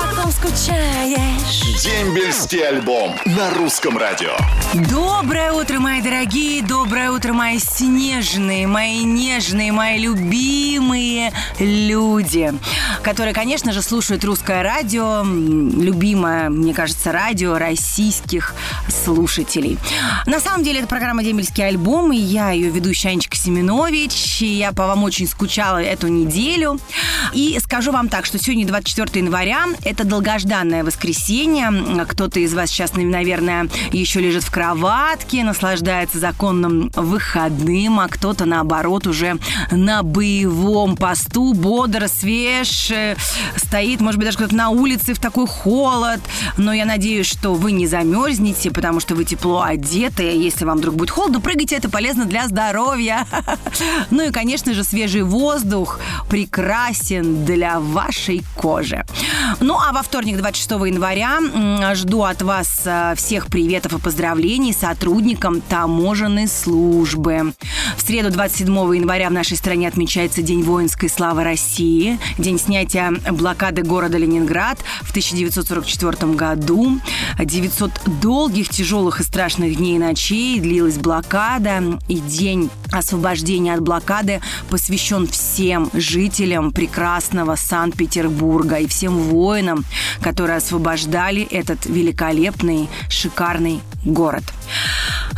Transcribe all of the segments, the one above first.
Потом скучаешь. Дембельский альбом на русском радио. Доброе утро, мои дорогие, доброе утро, мои снежные, мои нежные, мои любимые люди, которые, конечно же, слушают русское радио, любимое, мне кажется, радио российских слушателей. На самом деле, это программа «Дембельский альбом», и я ее ведущая Анечка Семенович, и я по вам очень скучала эту неделю. И скажу вам так, что сегодня 24 января, это долгожданное воскресенье. Кто-то из вас сейчас, наверное, еще лежит в кроватке, наслаждается законным выходным, а кто-то, наоборот, уже на боевом посту, бодр, свеж, э, стоит, может быть, даже кто-то на улице в такой холод. Но я надеюсь, что вы не замерзнете, потому что вы тепло одеты. Если вам вдруг будет холодно, прыгайте, это полезно для здоровья. Ну и, конечно же, свежий воздух прекрасен для вашей кожи. Ну, а во вторник, 26 января, жду от вас э, всех приветов и поздравлений сотрудникам таможенной службы. В среду, 27 января, в нашей стране отмечается День воинской славы России, день снятия блокады города Ленинград в 1944 году. 900 долгих, тяжелых и страшных дней и ночей длилась блокада, и день освобождения от блокады посвящен всем жителям прекрасного Санкт-Петербурга и всем воинам, которые освобождали этот великолепный, шикарный город.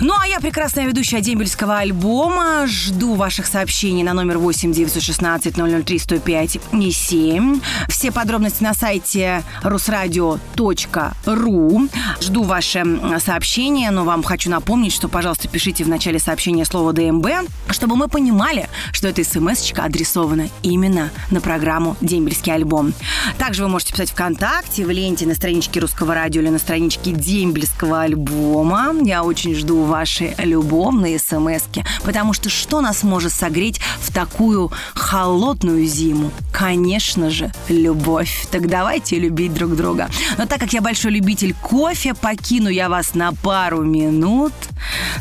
Ну, а я прекрасная ведущая дембельского альбома. Жду ваших сообщений на номер 8 916 003 105 и 7. Все подробности на сайте rusradio.ru. Жду ваши сообщения, но вам хочу напомнить, что, пожалуйста, пишите в начале сообщения слово ДМБ, чтобы мы понимали, что эта смс-очка адресована именно на программу «Дембельский альбом». Также вы можете писать ВКонтакте, в ленте на страничке Русского радио или на страничке Дембельского альбома. Я очень жду ваши любовные смс потому что что нас может согреть в такую холодную зиму? Конечно же, любовь. Так давайте любить друг друга. Но так как я большой любитель кофе, покину я вас на пару минут,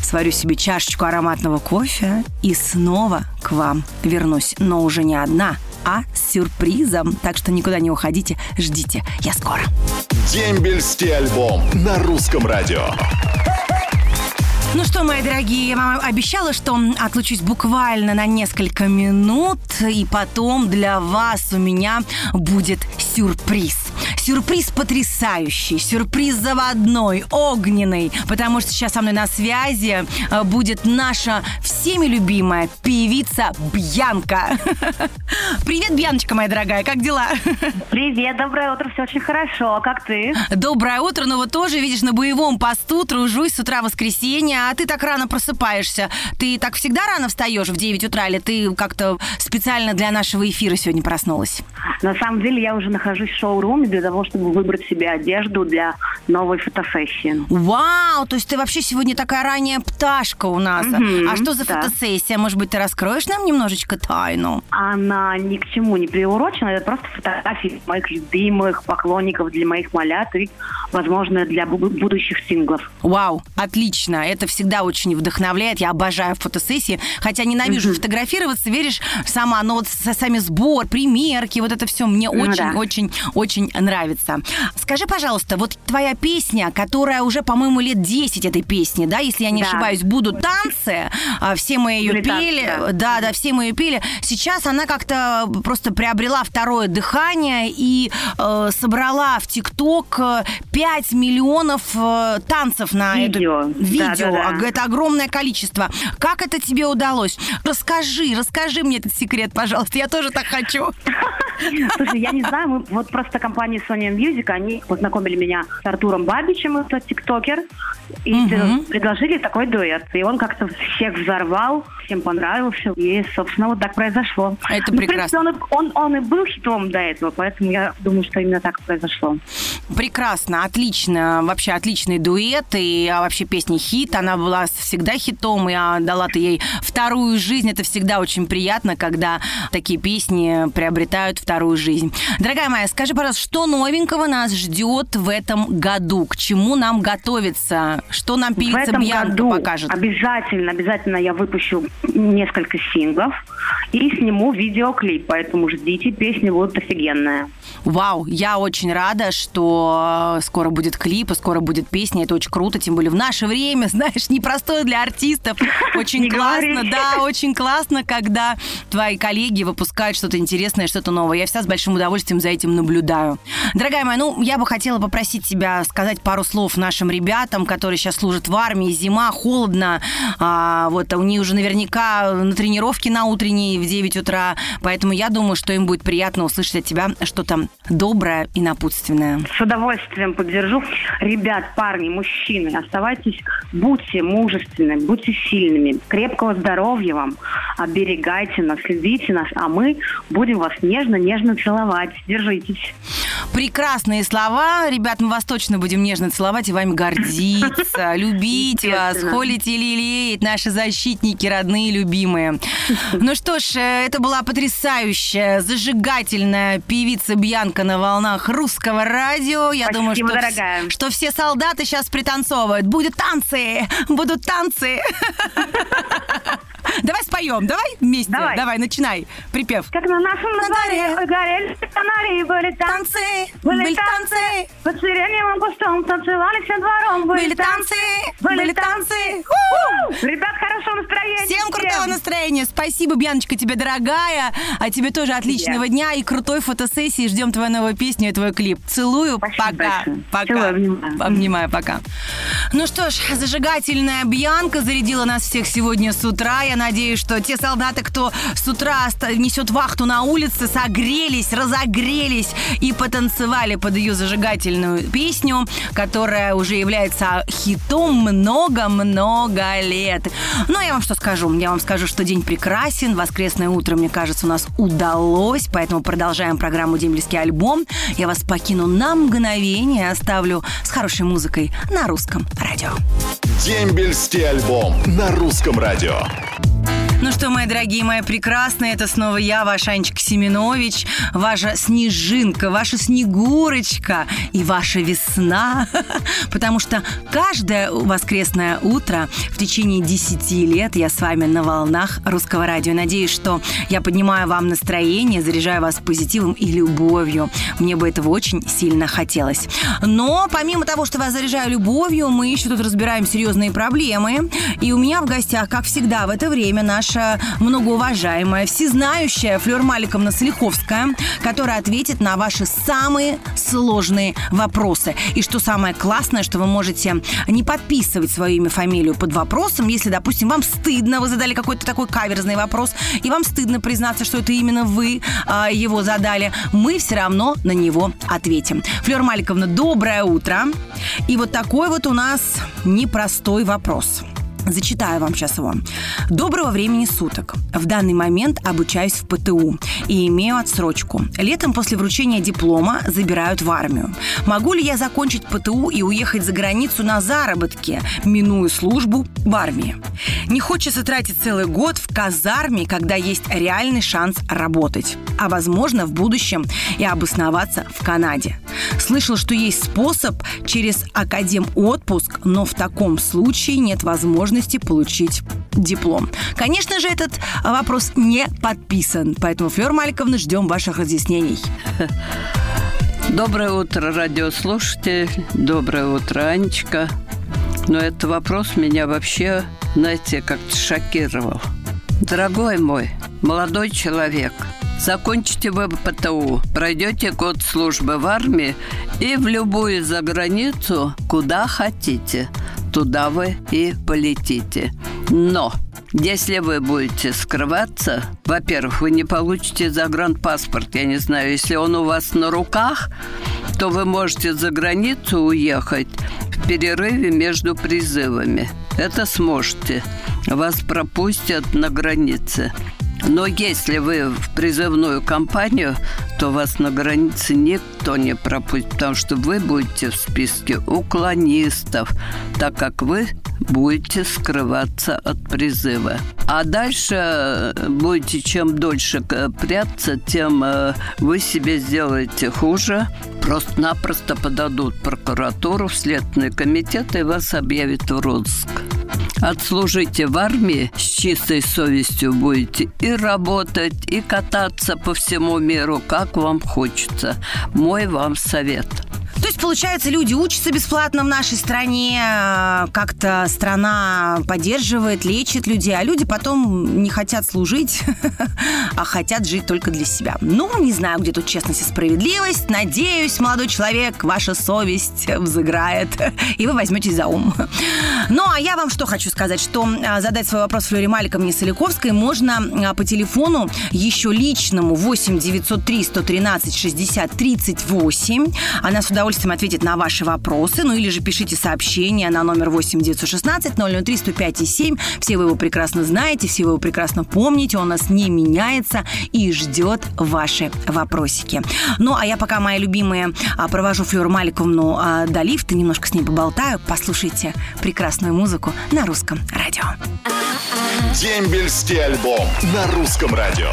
сварю себе чашечку ароматного кофе и снова к вам вернусь. Но уже не одна, а с сюрпризом. Так что никуда не уходите, ждите. Я скоро. Дембельский альбом на русском радио. Ну что, мои дорогие, я вам обещала, что отлучусь буквально на несколько минут, и потом для вас у меня будет сюрприз. Сюрприз потрясающий, сюрприз заводной, огненный, потому что сейчас со мной на связи э, будет наша всеми любимая певица Бьянка. Привет, Бьяночка, моя дорогая, как дела? Привет, доброе утро, все очень хорошо. А как ты? Доброе утро, ну вот тоже, видишь, на боевом посту, тружусь с утра воскресенья, а ты так рано просыпаешься. Ты так всегда рано встаешь в 9 утра, или ты как-то специально для нашего эфира сегодня проснулась? На самом деле я уже нахожусь в шоуруме для того, чтобы выбрать себе одежду для новой фотосессии. Вау, то есть ты вообще сегодня такая ранняя пташка у нас. Мгм, а что за да. фотосессия? Может быть, ты раскроешь нам немножечко тайну? Она ни к чему не приурочена, это просто фотографии моих любимых поклонников для моих малят и, возможно, для бу- будущих синглов. Вау, отлично. Это всегда очень вдохновляет. Я обожаю фотосессии. Хотя ненавижу фотографироваться, веришь, сама. Но вот с- сами сбор, примерки, вот это все мне Ну очень, да. очень, очень нравится. Скажи, пожалуйста, вот твоя песня, которая уже, по-моему, лет 10 этой песни, да, если я не Да. ошибаюсь, будут танцы, а, все мы ее Были танцы, пели, да. да, да, все мы ее пели. Сейчас она как-то просто приобрела второе дыхание и э, собрала в ТикТок э, 5 миллионов э, танцев на Видео. это видео. Да-да-да. Это огромное количество. Как это тебе удалось? Расскажи, расскажи мне этот секрет, пожалуйста. Я тоже так хочу. Слушай, я не знаю, мы, вот просто компания Sony Music, они познакомили меня с Артуром Бабичем, это тиктокер, и Мгм. предложили такой дуэт. И он как-то всех взорвал, всем понравился. И, собственно, вот так произошло. Это Ну, прекрасно. В принципе, он, он, он и был хитом до этого, поэтому я думаю, что именно так произошло. Прекрасно, отлично. Вообще отличный дуэт. И а, вообще песня хит. Она была всегда хитом. И а, дала ты ей вторую жизнь. Это всегда очень приятно, когда такие песни приобретают вторую жизнь. Дорогая моя, скажи, пожалуйста, что новенького нас ждет в этом году? К чему нам готовиться? Что нам певица Бьянка покажет? обязательно, обязательно я выпущу несколько синглов и сниму видеоклип, поэтому ждите, песни будут офигенные. Вау, я очень рада, что э, скоро будет клип, и скоро будет песня. Это очень круто, тем более в наше время, знаешь, непростое для артистов. Очень классно, да, очень классно, когда твои коллеги выпускают что-то интересное, что-то новое. Я всегда с большим удовольствием за этим наблюдаю. Дорогая моя, ну, я бы хотела попросить тебя сказать пару слов нашим ребятам, которые сейчас служат в армии. Зима, холодно. А, вот, у них уже наверняка на тренировке на утренней в 9 утра. Поэтому я думаю, что им будет приятно услышать от тебя что-то доброе и напутственное. С удовольствием поддержу. Ребят, парни, мужчины, оставайтесь, будьте мужественны, будьте сильными. Крепкого здоровья вам. Оберегайте нас, следите нас, а мы будем вас нежно-нежно целовать. Держитесь. Прекрасные слова. Ребят, мы вас точно будем нежно целовать и вами гордиться, любить вас, холить и лелеять, наши защитники, родные, любимые. Ну что ж, э, это была потрясающая, зажигательная певица Бьянка на волнах русского радио. Я Спасибо, думаю, что, дорогая. что все солдаты сейчас пританцовывают. Будут танцы, будут танцы. Давай споем, давай вместе. Давай. Давай, начинай. Припев. Как на нашем На дворе горели фонари, были танцы. Были танцы. Под сиреневым кустом танцевали всем двором. Были танцы, были танцы. Ребят, хорошего настроения. Всем крутого настроения. Спасибо, Бьяночка, тебе дорогая. А тебе тоже отличного дня и крутой фотосессии. Ждем твою новую песню и твой клип. Целую. Пока. Пока. Обнимаю, пока. Ну что ж, зажигательная Бьянка зарядила нас всех сегодня с утра. Я надеюсь, что те солдаты, кто с утра несет вахту на улице, согрелись, разогрелись и потанцевали под ее зажигательную песню, которая уже является хитом много-много лет. Ну, я вам что скажу? Я вам скажу, что день прекрасен. Воскресное утро, мне кажется, у нас удалось, поэтому продолжаем программу «Дембельский альбом». Я вас покину на мгновение, оставлю с хорошей музыкой на русском радио. Дембельский альбом на русском радио. Ну что, мои дорогие, мои прекрасные, это снова я, ваша Анечка Семенович, ваша снежинка, ваша снегурочка и ваша весна. Потому что каждое воскресное утро в течение 10 лет я с вами на волнах русского радио. Надеюсь, что я поднимаю вам настроение, заряжаю вас позитивом и любовью. Мне бы этого очень сильно хотелось. Но помимо того, что вас заряжаю любовью, мы еще тут разбираем серьезные проблемы. И у меня в гостях, как всегда, в это время наша многоуважаемая, всезнающая Флёр Маликовна Солиховская, которая ответит на ваши самые сложные вопросы. И что самое классное, что вы можете не подписывать свое имя, фамилию под вопросом, если, допустим, вам стыдно, вы задали какой-то такой каверзный вопрос, и вам стыдно признаться, что это именно вы а, его задали, мы все равно на него ответим. Флёр Маликовна, доброе утро. И вот такой вот у нас непростой вопрос. Зачитаю вам сейчас его. Доброго времени суток. В данный момент обучаюсь в ПТУ и имею отсрочку. Летом после вручения диплома забирают в армию. Могу ли я закончить ПТУ и уехать за границу на заработки, минуя службу в армии? Не хочется тратить целый год в казарме, когда есть реальный шанс работать. А возможно в будущем и обосноваться в Канаде. Слышал, что есть способ через академ отпуск, но в таком случае нет возможности получить диплом. Конечно же, этот вопрос не подписан, поэтому, Флёр Маликовна, ждем ваших разъяснений. Доброе утро, радиослушатель. Доброе утро, Анечка. Но этот вопрос меня вообще, знаете, как-то шокировал. Дорогой мой, молодой человек, закончите вы ПТУ, пройдете год службы в армии и в любую заграницу, куда хотите, туда вы и полетите. Но если вы будете скрываться, во-первых, вы не получите загранпаспорт. Я не знаю, если он у вас на руках, то вы можете за границу уехать в перерыве между призывами. Это сможете. Вас пропустят на границе. Но если вы в призывную кампанию, то вас на границе никто не пропустит, потому что вы будете в списке уклонистов, так как вы будете скрываться от призыва. А дальше э, будете чем дольше прятаться, тем э, вы себе сделаете хуже. Просто-напросто подадут прокуратуру, в Следственный комитет и вас объявят в розыск. Отслужите в армии, с чистой совестью будете и работать, и кататься по всему миру, как вам хочется. Мой вам совет – получается, люди учатся бесплатно в нашей стране, э, как-то страна поддерживает, лечит людей, а люди потом не хотят служить, а хотят жить только для себя. Ну, не знаю, где тут честность и справедливость. Надеюсь, молодой человек, ваша совесть взыграет, и вы возьметесь за ум. Ну, а я вам что хочу сказать, что э, задать свой вопрос Флоре Маликовне Соликовской можно э, по телефону еще личному 8 903 113 60 38. Она с удовольствием удовольствием ответит на ваши вопросы. Ну или же пишите сообщение на номер 8 916 003 105 и 7. Все вы его прекрасно знаете, все вы его прекрасно помните. Он у нас не меняется и ждет ваши вопросики. Ну, а я пока, мои любимые, а, провожу Флёр Маликовну а, до лифта, немножко с ней поболтаю. Послушайте прекрасную музыку на русском радио. Дембельский альбом на русском радио.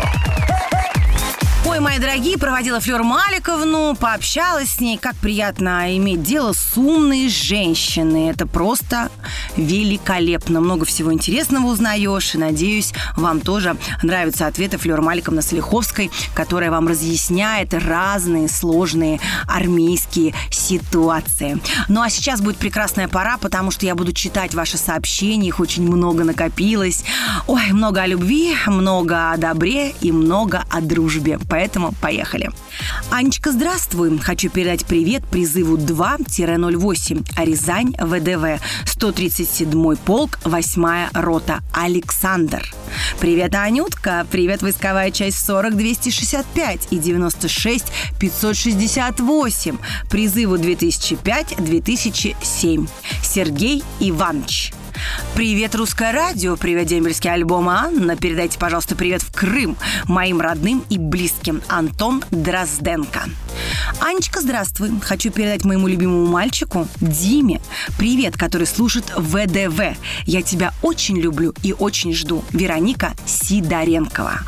Ой, мои дорогие, проводила Флёр Маликовну, пообщалась с ней. Как приятно иметь дело с умной женщиной. Это просто великолепно. Много всего интересного узнаешь. И надеюсь, вам тоже нравятся ответы Флёр Маликовны Солиховской, которая вам разъясняет разные сложные армейские ситуации. Ну а сейчас будет прекрасная пора, потому что я буду читать ваши сообщения. Их очень много накопилось. Ой, много о любви, много о добре и много о дружбе. Поэтому поехали. Анечка, здравствуй. Хочу передать привет призыву 2-08 Рязань ВДВ 137 полк 8 рота Александр. Привет, Анютка. Привет, войсковая часть 40 265 и 96 568. Призыву 2005-2007. Сергей Иванович. Привет, Русское радио, привет, дембельский альбом Анна. Передайте, пожалуйста, привет в Крым моим родным и близким. Антон Дрозденко. Анечка, здравствуй. Хочу передать моему любимому мальчику Диме привет, который слушает ВДВ. Я тебя очень люблю и очень жду. Вероника Сидоренкова.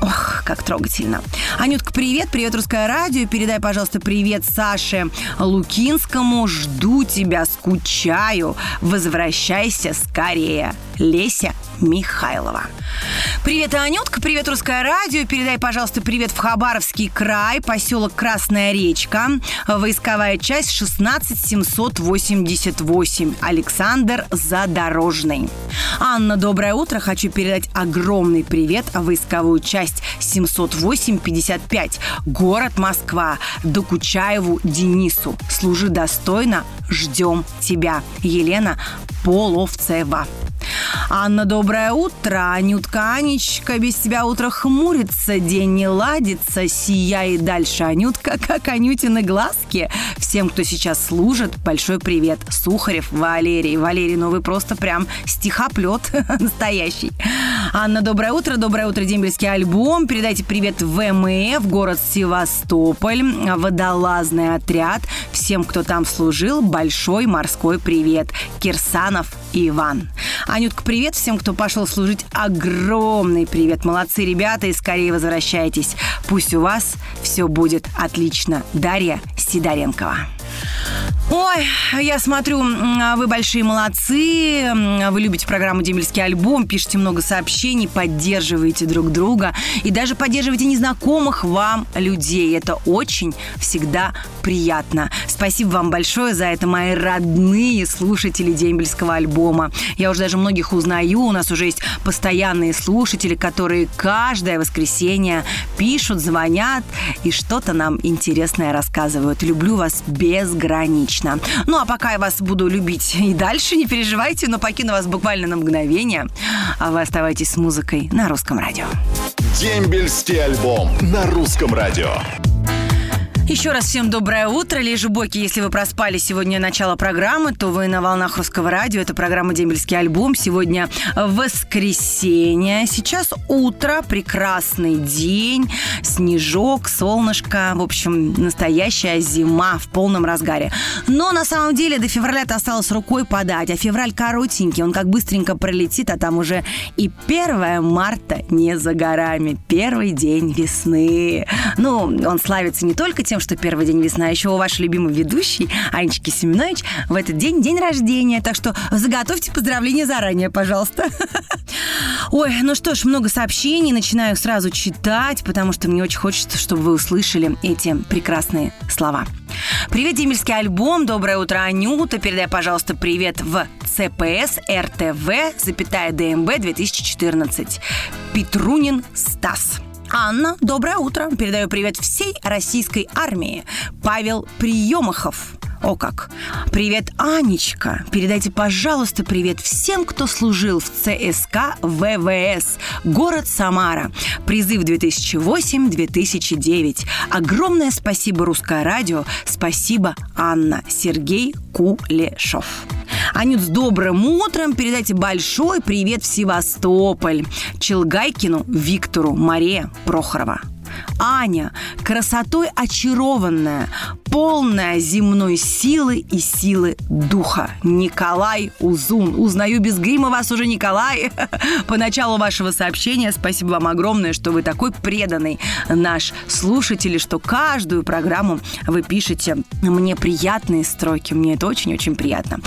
Ох, как трогательно. Анютка, привет. Привет, Русское радио. Передай, пожалуйста, привет Саше Лукинскому. Жду тебя, скучаю. Возвращайся скорее. Леся Михайлова. Привет, Анютка, привет, Русское радио. Передай, пожалуйста, привет в Хабаровский край, поселок Красная речка, войсковая часть 16788, Александр Задорожный. Анна, доброе утро. Хочу передать огромный привет в войсковую часть 708-55, город Москва, Докучаеву Денису. Служи достойно, ждем тебя. Елена Половцева. Анна, доброе утро. Анютка, Анечка, без тебя утро хмурится, день не ладится, сияй дальше. Анютка, как Анютины глазки. Всем, кто сейчас служит, большой привет. Сухарев, Валерий. Валерий, ну вы просто прям стихоплет настоящий. Анна, доброе утро. Доброе утро, дембельский альбом. Передайте привет ВМФ, город Севастополь, водолазный отряд. Всем, кто там служил, большой морской привет. Кирсанов Иван. Анютка, привет всем, кто пошел служить. Огромный привет. Молодцы, ребята, и скорее возвращайтесь. Пусть у вас все будет отлично. Дарья Сидоренкова. Ой, я смотрю, вы большие молодцы, вы любите программу «Демельский альбом», пишете много сообщений, поддерживаете друг друга и даже поддерживаете незнакомых вам людей. Это очень всегда приятно. Спасибо вам большое за это, мои родные слушатели «Дембельского альбома». Я уже даже многих узнаю, у нас уже есть постоянные слушатели, которые каждое воскресенье пишут, звонят и что-то нам интересное рассказывают. Люблю вас безгранично лично. Ну, а пока я вас буду любить и дальше, не переживайте, но покину вас буквально на мгновение. А вы оставайтесь с музыкой на русском радио. Дембельский альбом на русском радио. Еще раз всем доброе утро. Лежи боки, если вы проспали сегодня начало программы, то вы на волнах русского радио. Это программа «Дембельский альбом». Сегодня воскресенье. Сейчас утро, прекрасный день, снежок, солнышко. В общем, настоящая зима в полном разгаре. Но на самом деле до февраля-то осталось рукой подать. А февраль коротенький, он как быстренько пролетит, а там уже и 1 марта не за горами. Первый день весны. Ну, он славится не только тем, что первый день весны, а еще у вашей любимой ведущей Анечки Семенович в этот день день рождения. Так что заготовьте поздравления заранее, пожалуйста. Ой, ну что ж, много сообщений. Начинаю сразу читать, потому что мне очень хочется, чтобы вы услышали эти прекрасные слова. Привет, Демельский альбом. Доброе утро, Анюта. Передай, пожалуйста, привет в ЦПС РТВ, запятая ДМБ 2014. Петрунин Стас. Анна, доброе утро. Передаю привет всей российской армии. Павел Приемахов. О как! Привет, Анечка! Передайте, пожалуйста, привет всем, кто служил в ЦСК ВВС, город Самара. Призыв 2008-2009. Огромное спасибо Русское радио. Спасибо, Анна. Сергей Кулешов. Анют, с добрым утром. Передайте большой привет в Севастополь. Челгайкину Виктору Мария Прохорова. Аня, красотой очарованная, полная земной силы и силы духа. Николай Узун. Узнаю без грима вас уже, Николай. По началу вашего сообщения спасибо вам огромное, что вы такой преданный наш слушатель, и что каждую программу вы пишете мне приятные строки. Мне это очень-очень приятно.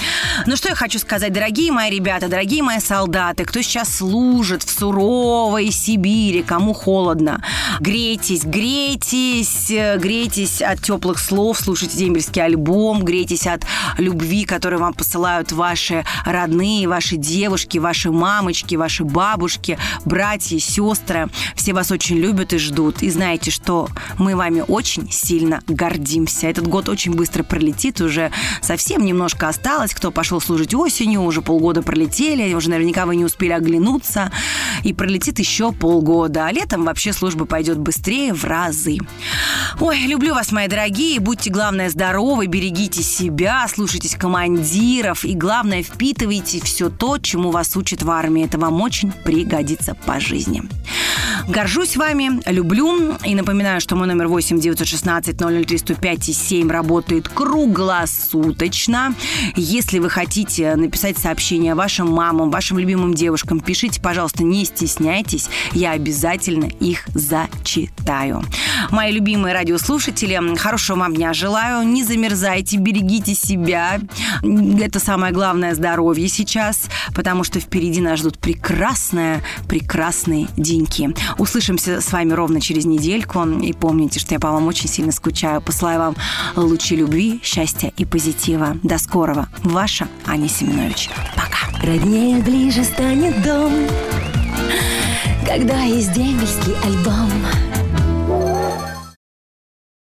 Ну что я хочу сказать, дорогие мои ребята, дорогие мои солдаты, кто сейчас служит в суровой Сибири, кому холодно, грейтесь, грейтесь, грейтесь от теплых слов, слушайте дембельский альбом, грейтесь от любви, которую вам посылают ваши родные, ваши девушки, ваши мамочки, ваши бабушки, братья, сестры. Все вас очень любят и ждут. И знаете, что мы вами очень сильно гордимся. Этот год очень быстро пролетит, уже совсем немножко осталось. Кто пошел служить осенью, уже полгода пролетели, уже наверняка вы не успели оглянуться. И пролетит еще полгода. А летом вообще служба пойдет быстрее в разы. Ой, люблю вас, мои дорогие. Будьте, главное, здоровы, берегите себя, слушайтесь командиров и, главное, впитывайте все то, чему вас учат в армии. Это вам очень пригодится по жизни. Горжусь вами, люблю. И напоминаю, что мой номер 8 916 003 105 и 7 работает круглосуточно. Если вы хотите написать сообщение вашим мамам, вашим любимым девушкам, пишите, пожалуйста, не стесняйтесь. Я обязательно их зачитаю. Мои любимые радиослушатели, хорошего вам дня желаю. Не замерзайте, берегите себя. Это самое главное здоровье сейчас, потому что впереди нас ждут прекрасные, прекрасные деньки. Услышимся с вами ровно через недельку. И помните, что я по вам очень сильно скучаю. Посылаю вам лучи любви, счастья и позитива. До скорого. Ваша Аня Семенович. Пока. Роднее ближе станет дом, когда есть дембельский альбом.